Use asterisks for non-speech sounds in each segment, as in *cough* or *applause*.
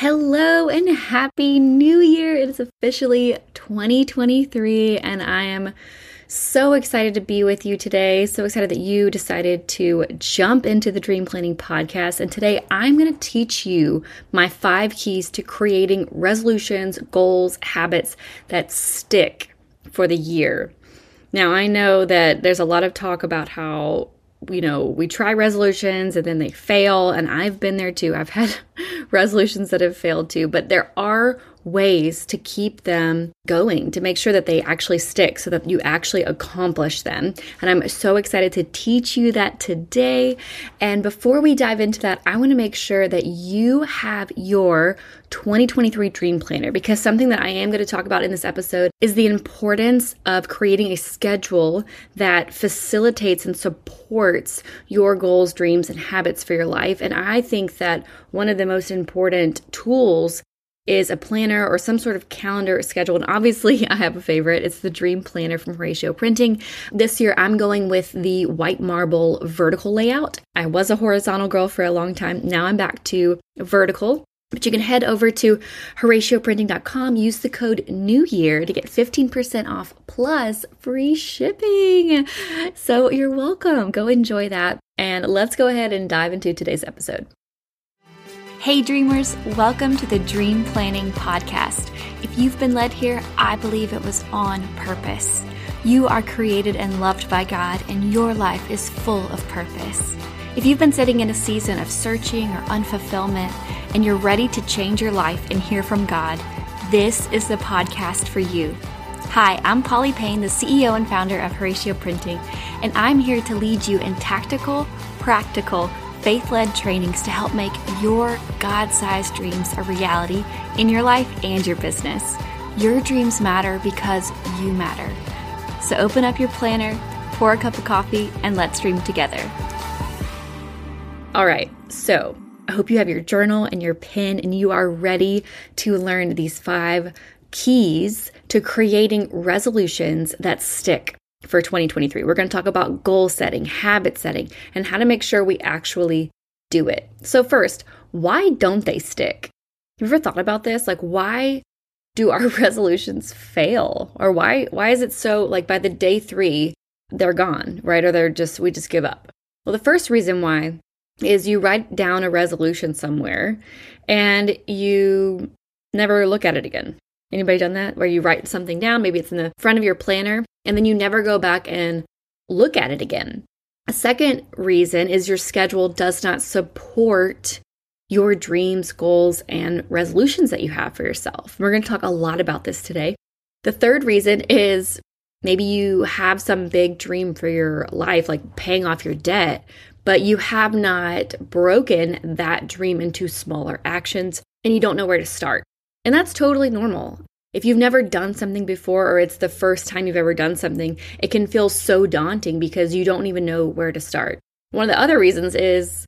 Hello and happy new year. It is officially 2023 and I am so excited to be with you today. So excited that you decided to jump into the Dream Planning podcast. And today I'm going to teach you my five keys to creating resolutions, goals, habits that stick for the year. Now, I know that there's a lot of talk about how you know, we try resolutions and then they fail. And I've been there too. I've had *laughs* resolutions that have failed too, but there are ways to keep them going, to make sure that they actually stick so that you actually accomplish them. And I'm so excited to teach you that today. And before we dive into that, I want to make sure that you have your 2023 Dream Planner because something that I am going to talk about in this episode is the importance of creating a schedule that facilitates and supports your goals, dreams, and habits for your life. And I think that one of the most important tools is a planner or some sort of calendar schedule. And obviously, *laughs* I have a favorite. It's the Dream Planner from Horacio Printing. This year, I'm going with the white marble vertical layout. I was a horizontal girl for a long time. Now I'm back to vertical. But you can head over to horacioprinting.com, use the code New Year to get 15% off plus free shipping. So you're welcome. Go enjoy that. And let's go ahead and dive into today's episode. Hey, dreamers, welcome to the Dream Planning Podcast. If you've been led here, I believe it was on purpose. You are created and loved by God, and your life is full of purpose. If you've been sitting in a season of searching or unfulfillment, and you're ready to change your life and hear from God, this is the podcast for you. Hi, I'm Polly Payne, the CEO and founder of Horacio Printing, and I'm here to lead you in tactical, practical, faith led trainings to help make your God sized dreams a reality in your life and your business. Your dreams matter because you matter. So open up your planner, pour a cup of coffee, and let's dream together. All right, so I hope you have your journal and your pen and you are ready to learn these five keys to creating resolutions that stick for 2023. We're going to talk about goal setting, habit setting, and how to make sure we actually do it. So, first, why don't they stick? Have you ever thought about this? Like, why do our *laughs* resolutions fail? Or why why is it so like by the day 3 they're gone, right? Or they're just we just give up. Well, the first reason why is you write down a resolution somewhere and you never look at it again. Anybody done that? Where you write something down, maybe it's in the front of your planner, and then you never go back and look at it again. A second reason is your schedule does not support your dreams, goals, and resolutions that you have for yourself. We're going to talk a lot about this today. The third reason is maybe you have some big dream for your life, like paying off your debt, but you have not broken that dream into smaller actions and you don't know where to start. And that's totally normal. If you've never done something before or it's the first time you've ever done something, it can feel so daunting because you don't even know where to start. One of the other reasons is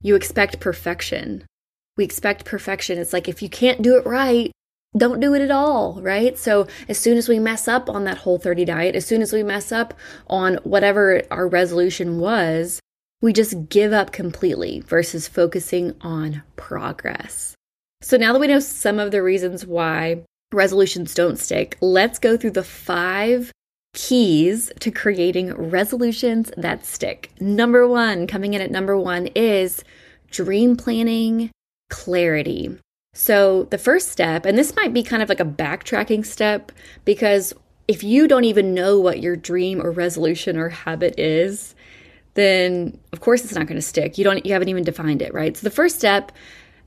you expect perfection. We expect perfection. It's like if you can't do it right, don't do it at all, right? So, as soon as we mess up on that whole 30 diet, as soon as we mess up on whatever our resolution was, we just give up completely versus focusing on progress. So now that we know some of the reasons why resolutions don't stick, let's go through the five keys to creating resolutions that stick. Number one, coming in at number one, is dream planning clarity. So, the first step, and this might be kind of like a backtracking step because if you don't even know what your dream or resolution or habit is, then of course it's not going to stick. You don't you haven't even defined it, right? So the first step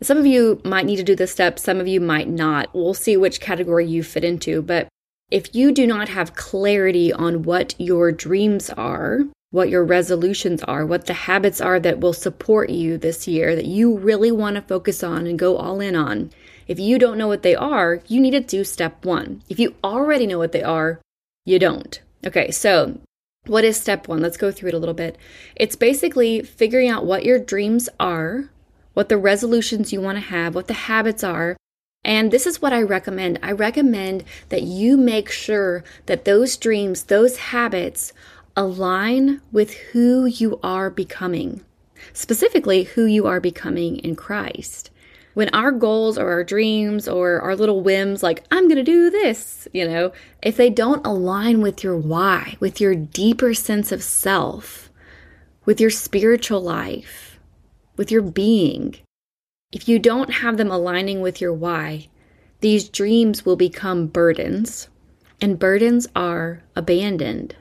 some of you might need to do this step, some of you might not. We'll see which category you fit into, but if you do not have clarity on what your dreams are, what your resolutions are, what the habits are that will support you this year that you really want to focus on and go all in on. If you don't know what they are, you need to do step 1. If you already know what they are, you don't. Okay, so what is step one? Let's go through it a little bit. It's basically figuring out what your dreams are, what the resolutions you want to have, what the habits are. And this is what I recommend. I recommend that you make sure that those dreams, those habits align with who you are becoming, specifically, who you are becoming in Christ. when our goals or our dreams or our little whims, like, I'm going to do this, you know, if they don't align with your why, with your deeper sense of self, with your spiritual life, with your being, if you don't have them aligning with your why, these dreams will become burdens, and burdens are abandoned.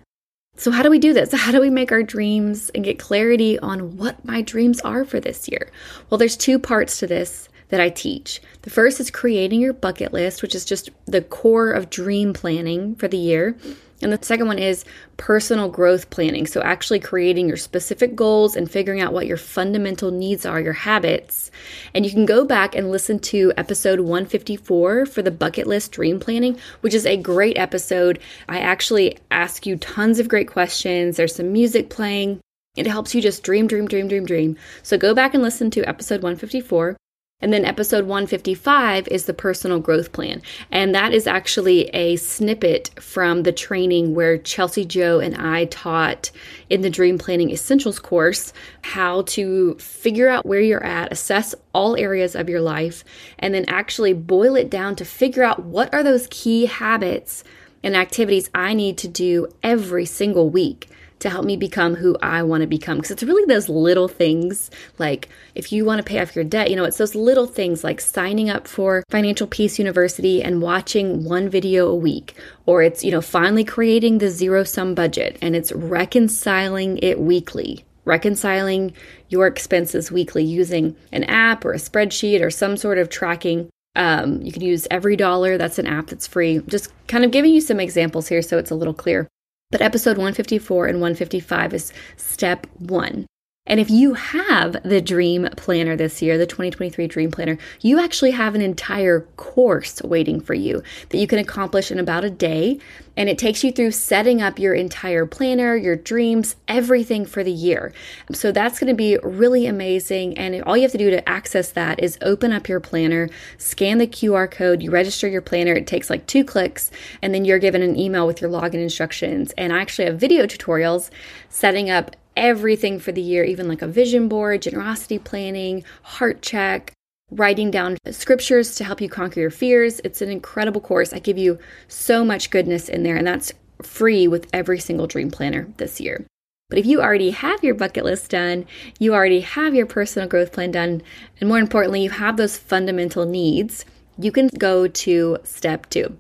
So, how do we do this? *laughs* How do we make our dreams and get clarity on what my dreams are for this year? Well, there's two parts to this that I teach. The first is creating your bucket list, which is just the core of dream planning for the year. And the second one is personal growth planning. So, actually creating your specific goals and figuring out what your fundamental needs are, your habits. And you can go back and listen to episode 154 for the bucket list dream planning, which is a great episode. I actually ask you tons of great questions. There's some music playing. It helps you just dream, dream, dream, dream, dream. So, go back and listen to episode 154. And then episode 155 is the personal growth plan. And that is actually a snippet from the training where Chelsea Joe and I taught in the Dream Planning Essentials course how to figure out where you're at, assess all areas of your life, and then actually boil it down to figure out what are those key habits and activities I need to do every single week to help me become who I want to become. Because it's really those little things, like if you want to pay off your debt, you know, it's those little things like signing up for Financial Peace University and watching one video a week, or it's, you know, finally creating the zero sum budget and it's reconciling it weekly reconciling your expenses weekly using an app or a spreadsheet or some sort of tracking. Um, you can use Every Dollar, that's an app that's free. Just kind of giving you some examples here so it's a little clear. But episode 154 and 155 is step one. And if you have the Dream Planner this year, the 2023 Dream Planner, you actually have an entire course waiting for you that you can accomplish in about a day. And it takes you through setting up your entire planner, your dreams, everything for the year. So that's going to be really amazing. And all you have to do to access that is open up your planner, scan the QR code, you register your planner. It takes like two clicks, and then you're given an email with your login instructions. And I actually have video tutorials setting up everything for the year, even like a vision board, generosity planning, heart check, writing down scriptures to help you conquer your fears. It's an incredible course. I give you so much goodness in there, and that's free with every single dream planner this year. But if you already have your bucket list done, you already have your personal growth plan done, and more importantly, you have those fundamental needs, you can go to step two.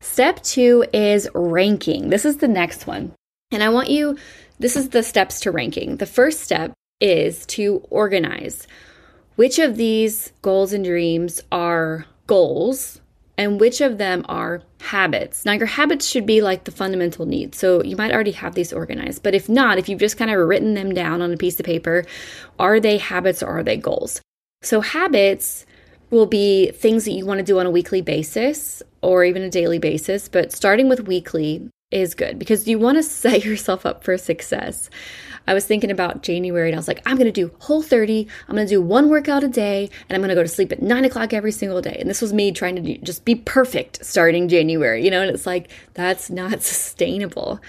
Step two is ranking. This is the next one. And I want you this is the steps to ranking. The first step is to organize which of these goals and dreams are goals and which of them are habits. Now, your habits should be like the fundamental needs. So you might already have these organized. But if not, if you've just kind of written them down on a piece of paper, are they habits or are they goals? So, habits will be things that you want to do on a weekly basis or even a daily basis. But starting with weekly, is good because you want to *laughs* set yourself up for success. I was thinking about January and I was like, I'm going to do whole 30. I'm going to do one workout a day and I'm going to go to sleep at nine o'clock every single day. And this was me trying to do, just be perfect starting January, you know, and it's like, that's not *laughs* sustainable.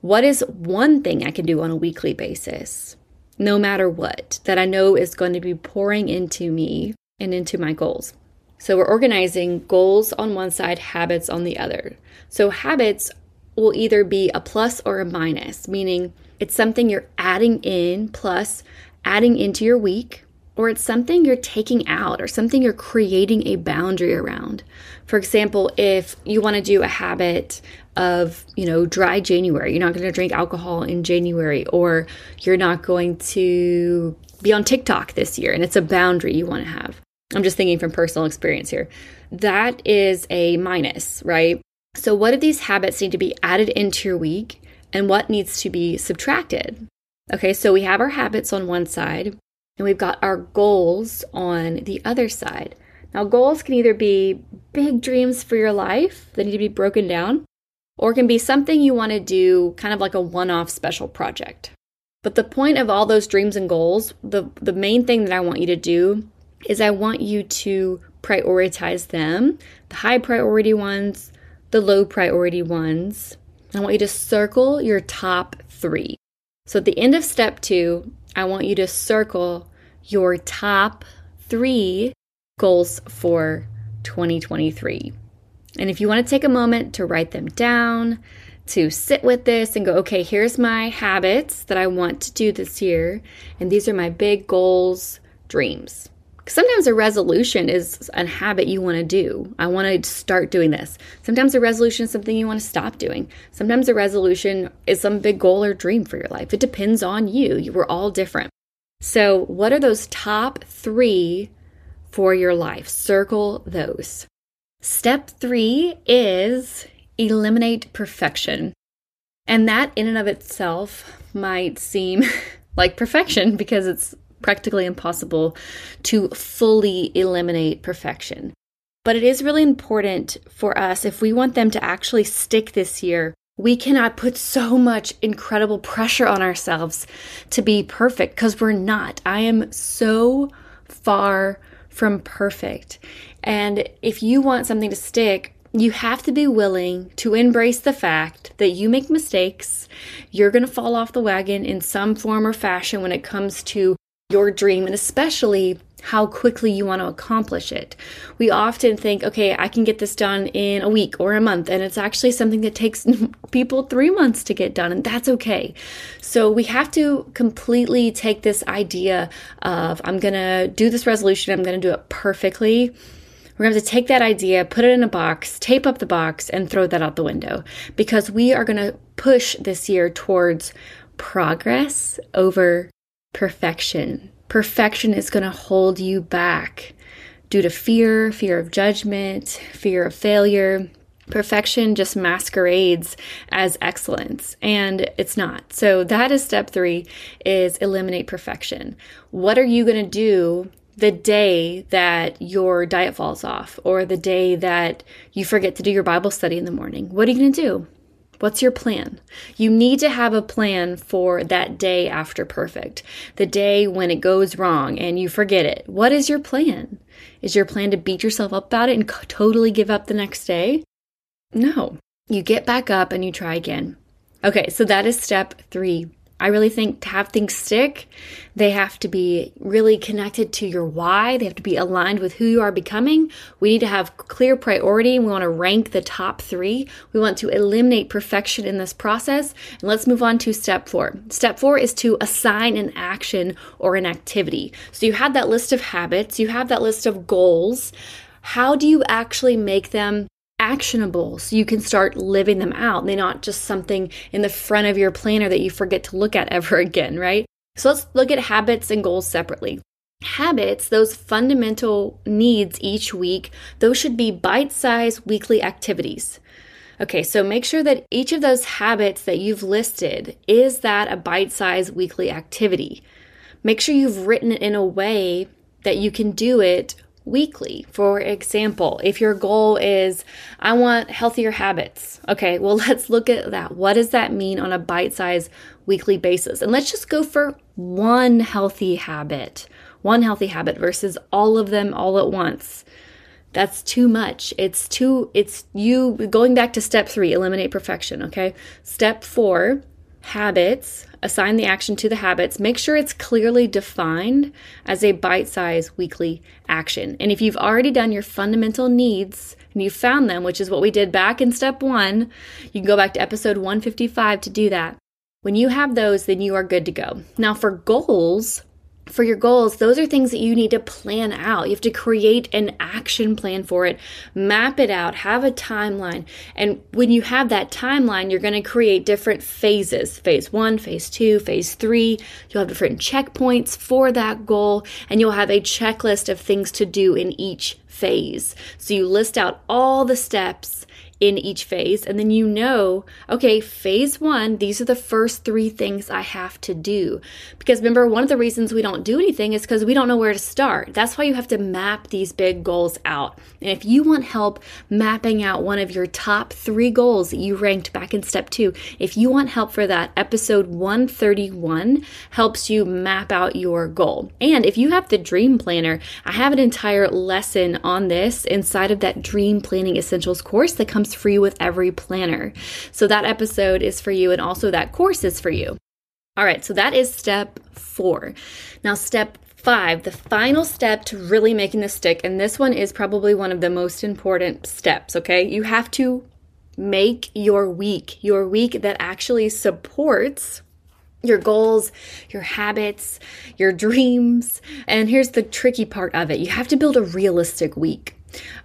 What is one thing I can do on a weekly basis, no matter what, that I know is going to be pouring into me and into my goals? So we're organizing goals on one side, habits on the other. So habits will either be a plus or a minus, meaning it's something you're adding in plus adding into your week, or it's something you're taking out or something you're creating a boundary around. For example, if you want to do a habit of, you know, dry January, you're not going to drink alcohol in January, or you're not going to be on TikTok this year, and it's a boundary you want to have. I'm just thinking from personal experience here. That is a minus, right? So, what of these habits need to be added into your week and what needs to be subtracted? Okay, so we have our habits on one side and we've got our goals on the other side. Now, goals can either be big dreams for your life that need to be broken down, or can be something you want to do kind of like a one off special project. But the point of all those dreams and goals, the, the main thing that I want you to do is I want you to prioritize them, the high priority ones, the low priority ones. I want you to circle your top three. So at the end of step two, I want you to circle your top three goals for 2023. And if you want to take a moment to write them down, to sit with this and go, okay, here's my habits that I want to do this year, and these are my big goals, dreams. Sometimes a resolution is a habit you want to do. I want to start doing this. Sometimes a resolution is something you want to stop doing. Sometimes a resolution is some big goal or dream for your life. It depends on you. You were all different. So, what are those top three for your life? Circle those. Step three is eliminate perfection. And that, in and of itself, might seem *laughs* like perfection because it's practically impossible to fully eliminate perfection. But it is really important for us, if we want them to actually stick this year, we cannot put so much incredible pressure on ourselves to be perfect because we're not. I am so far from perfect. And if you want something to stick, you have to be willing to embrace the fact that you make mistakes. You're going to fall off the wagon in some form or fashion when it comes to your dream and especially how quickly you want to accomplish it. We often think, okay, I can get this done in a week or a month, and it's actually something that takes *laughs* people three months to get done, and that's okay. So we have to completely take this idea of, I'm going to do this resolution, I'm going to do it perfectly. We're going to have to take that idea, put it in a box, tape up the box, and throw that out the window because we are going to push this year towards progress over perfection. Perfection is going to hold you back due to fear, fear of judgment, fear of failure. Perfection just masquerades as excellence and it's not. So that is step 3 is eliminate perfection. What are you going to do the day that your diet falls off or the day that you forget to do your Bible study in the morning? What are you going to do? What's your plan? You need to have a plan for that day after perfect, the day when it goes wrong and you forget it. What is your plan? Is your plan to beat yourself up about it and totally give up the next day? No. You get back up and you try again. Okay, so that is step three. I really think to have things stick, they have to be really connected to your why. They have to be aligned with who you are becoming. We need to have clear priority. We want to rank the top three. We want to eliminate perfection in this process. And let's move on to step four. Step four is to assign an action or an activity. So you have that list of habits, you have that list of goals. How do you actually make them actionable so you can start living them out. They're not just something in the front of your planner that you forget to look at *laughs* ever again, right? So let's look at habits and goals separately. Habits, those fundamental needs each week, those should be bite sized weekly activities. Okay, so make sure that each of those habits that you've listed is that a bite sized weekly activity. Make sure you've written it in a way that you can do it weekly. For example, if your goal is, I want healthier habits, okay, well, *laughs* let's look at that. What does that mean on a bite sized weekly basis? And let's just go for one healthy habit, one healthy habit versus all of them all at once. That's too much. It's too, it's you going back to step three, eliminate perfection, okay? Step four, habits, assign the action to the habits, make sure it's clearly defined as a bite sized weekly action. And if you've already done your fundamental needs and you found them, which is what we did back in step one, you can go back to episode 155 to do that. When you have those, then you are good to go. Now, for goals, for your goals, those are things that you need to plan out. You have to create an action plan for it, map it out, have a timeline. And when you have that timeline, you're going to create different phases phase one, phase two, phase three. You'll have different checkpoints for that goal, and you'll have a checklist of things to do in each phase. So you list out all the steps in each phase. And then you know, okay, phase one, these are the first three things I have to do. Because remember, one of the reasons we don't do anything is because we don't know where to start. That's why you have to map these big goals out. And if you want help mapping out one of your top three goals that you ranked back in step two, if you want help for that, episode 131 helps you map out your goal. And if you have the dream planner, I have an entire lesson on this inside of that dream planning essentials course that comes comes free with every planner. So that episode is for you, and also that course is for you. All right, so that is step four. Now, step Five, the final step to really making this stick, and this one is probably one of the most important steps, okay? You have to make your week, your week that actually supports your goals, your habits, your *laughs* dreams. And here's the tricky part of it you have to build a realistic week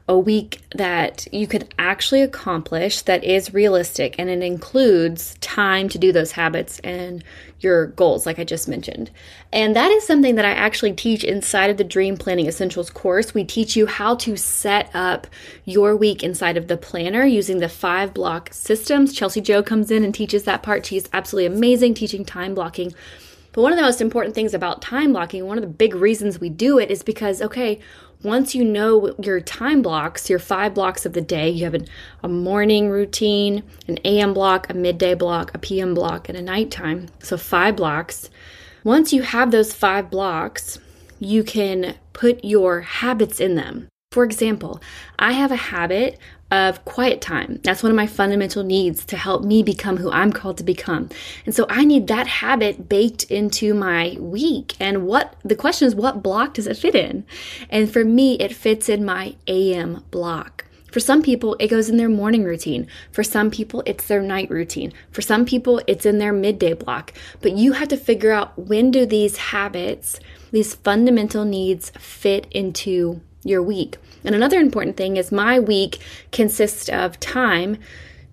a week that you could actually accomplish that is realistic and it includes time to do those habits and your goals, like I just mentioned. And that is something that I actually teach inside of the Dream Planning Essentials course. We teach you how to set up your week inside of the planner using the five block systems. Chelsea Joe comes in and teaches that part. She's absolutely amazing teaching time blocking. But one of the most important things about time blocking, one of the big reasons we do it is because, okay, once you know your time blocks, your five blocks of the day, you have an, a morning routine, an AM block, a midday block, a PM block, and a nighttime. So five blocks. Once you have those five blocks, you can put your habits in them. For example, I have a habit of quiet time. That's one of my fundamental needs to help me become who I'm called to become. And so I need that habit baked into my week. And what the question is, what block does it fit in? And for me, it fits in my AM block. For some people, it goes in their morning routine. For some people, it's their night routine. For some people, it's in their midday block. But you have to figure out when do these habits, these fundamental needs fit into your week. And another important thing is my week consists of time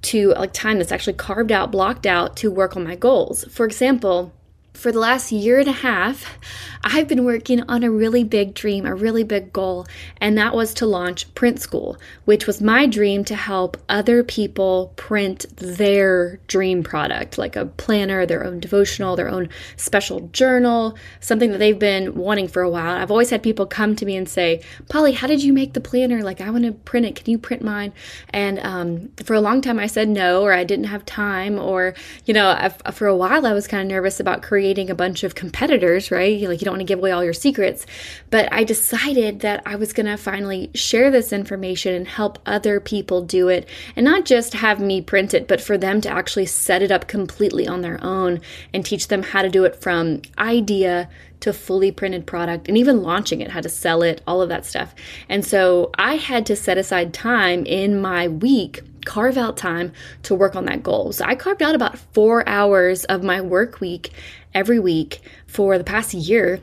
to like time that's actually carved out, blocked out to work on my goals. For example, for the last year and a half, I've been working on a really big dream, a really big goal, and that was to launch Print School, which was my dream to help other people print their dream product, like a planner, their own devotional, their own special journal, something that they've been wanting for a while. I've always had people come to me and say, Polly, how did you make the planner? Like, I want to print it. Can you print mine? And um, for a long time, I said no, or I didn't have time, or, you know, I've, for a while, I was kind of nervous about creating a bunch of competitors, right? Like, you don't want to give away all your secrets. But I decided that I was going to finally share this information and help other people do it and not just have me print it, but for them to actually set it up completely on their own and teach them how to do it from idea to fully printed product and even launching it, how to sell it, all of that stuff. And so I had to set aside time in my week carve out time to work on that goal. So I carved out about four hours of my work week every week for the past year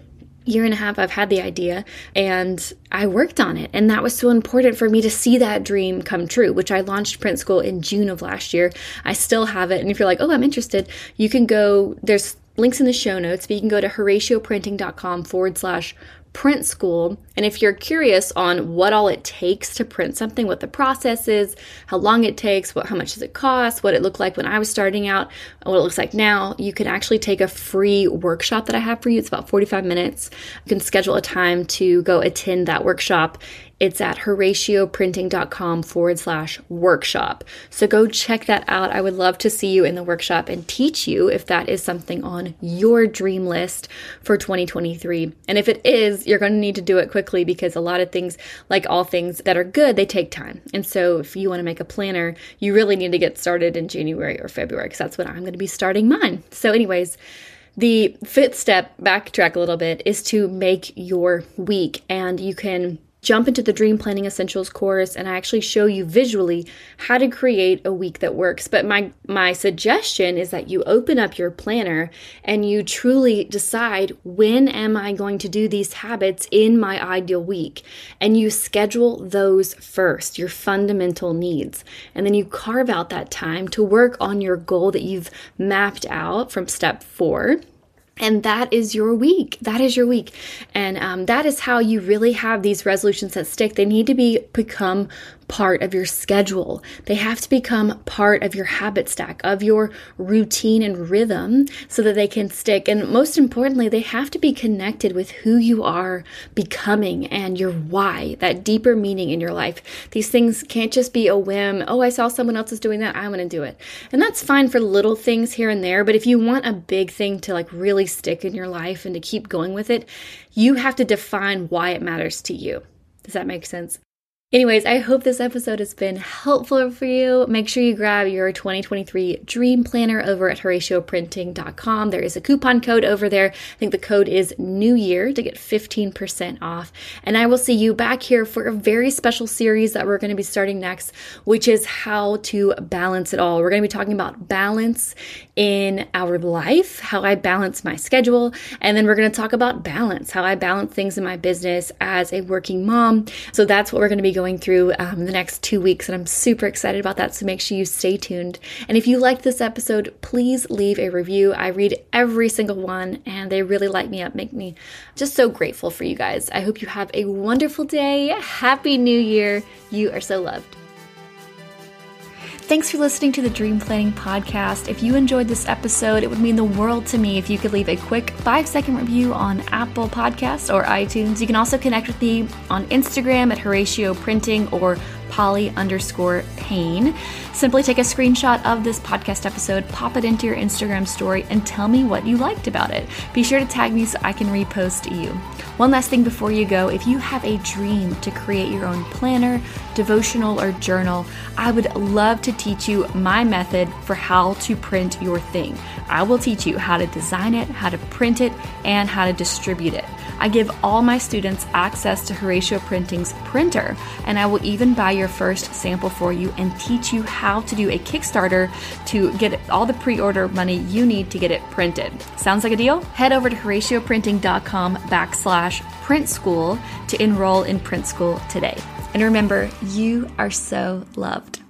year and a half I've had the idea and I worked on it. And that was so important for me to see that dream come true, which I launched Print School in June of last year. I still have it. And if you're like, oh, I'm interested, you can go, there's links in the show notes, but you can go to horacioprinting.com forward slash print school. And if you're curious on what all it takes to print something, what the process is, how long it takes, what how much does it cost, what it looked like when I was starting out, what it looks like now, you can actually take a free workshop that I have for you. It's about 45 minutes. You can schedule a time to go attend that workshop. It's at horacioprinting.com forward slash workshop. So go check that out. I would love to see you in the workshop and teach you if that is something on your dream list for 2023. And if it is, you're going to need to do it quickly because a lot of things, like all things that are good, they take time. And so if you want to make a planner, you really need to get started in January or February because that's when I'm going to be starting mine. So, anyways, the fifth step, backtrack a little bit, is to make your week. And you can jump into the Dream Planning Essentials course and I actually show you visually how to create a week that works. But my my suggestion is that you open up your planner and you truly decide when am I going to do these habits in my ideal week and you schedule those first, your fundamental needs. And then you carve out that time to work on your goal that you've mapped out from step 4 and that is your week. That is your week. And um, that is how you really have these resolutions that stick. They need to be become part of your schedule. They have to become part of your habit stack, of your routine and rhythm so that they can stick. And most importantly, they have to be connected with who you are becoming and your why, that deeper meaning in your life. These things can't just be a whim. Oh, I saw someone else is doing that. I'm going to do it. And that's fine for little things here and there. But if you want a big thing to like really stick in your life and to keep going with it, you have to define why it matters to you. Does that make sense? Anyways, I hope this episode has been helpful for you. Make sure you grab your 2023 Dream Planner over at HoracioPrinting.com. There is a coupon code over there. I think the code is New Year to get 15% off. And I will see you back here for a very special series that we're going to be starting next, which is how to balance it all. We're going to be talking about balance in our life, how I balance my schedule, and then we're going to talk about balance, how I balance things in my business as a working mom. So that's what we're going to be going through um, the next two weeks, and I'm super excited about that. So make sure you stay tuned. And if you liked this episode, please leave a review. I read every single one, and they really light me up, make me just so grateful for you guys. I hope you have a wonderful day. Happy New Year. You are so loved. Thanks for listening to the Dream Planning Podcast. If you enjoyed this episode, it would mean the world to me if you could leave a quick five second review on Apple Podcasts or iTunes. You can also connect with me on Instagram at Horacio Printing or Polly underscore Payne. Simply take a screenshot of this podcast episode, pop it into your Instagram story, and tell me what you liked about it. Be sure to tag me so I can repost you. One last thing before you go if you have a dream to create your own planner, devotional, or journal, I would love to teach you my method for how to print your thing. I will teach you how to design it, how to print it, and how to distribute it. I give all my students access to Horacio Printing's printer, and I will even buy your first sample for you and teach you how to do a Kickstarter to get all the pre order money you need to get it printed. Sounds like a deal? Head over to HoracioPrinting.com backslash print school to enroll in print school today. And remember, you are so loved.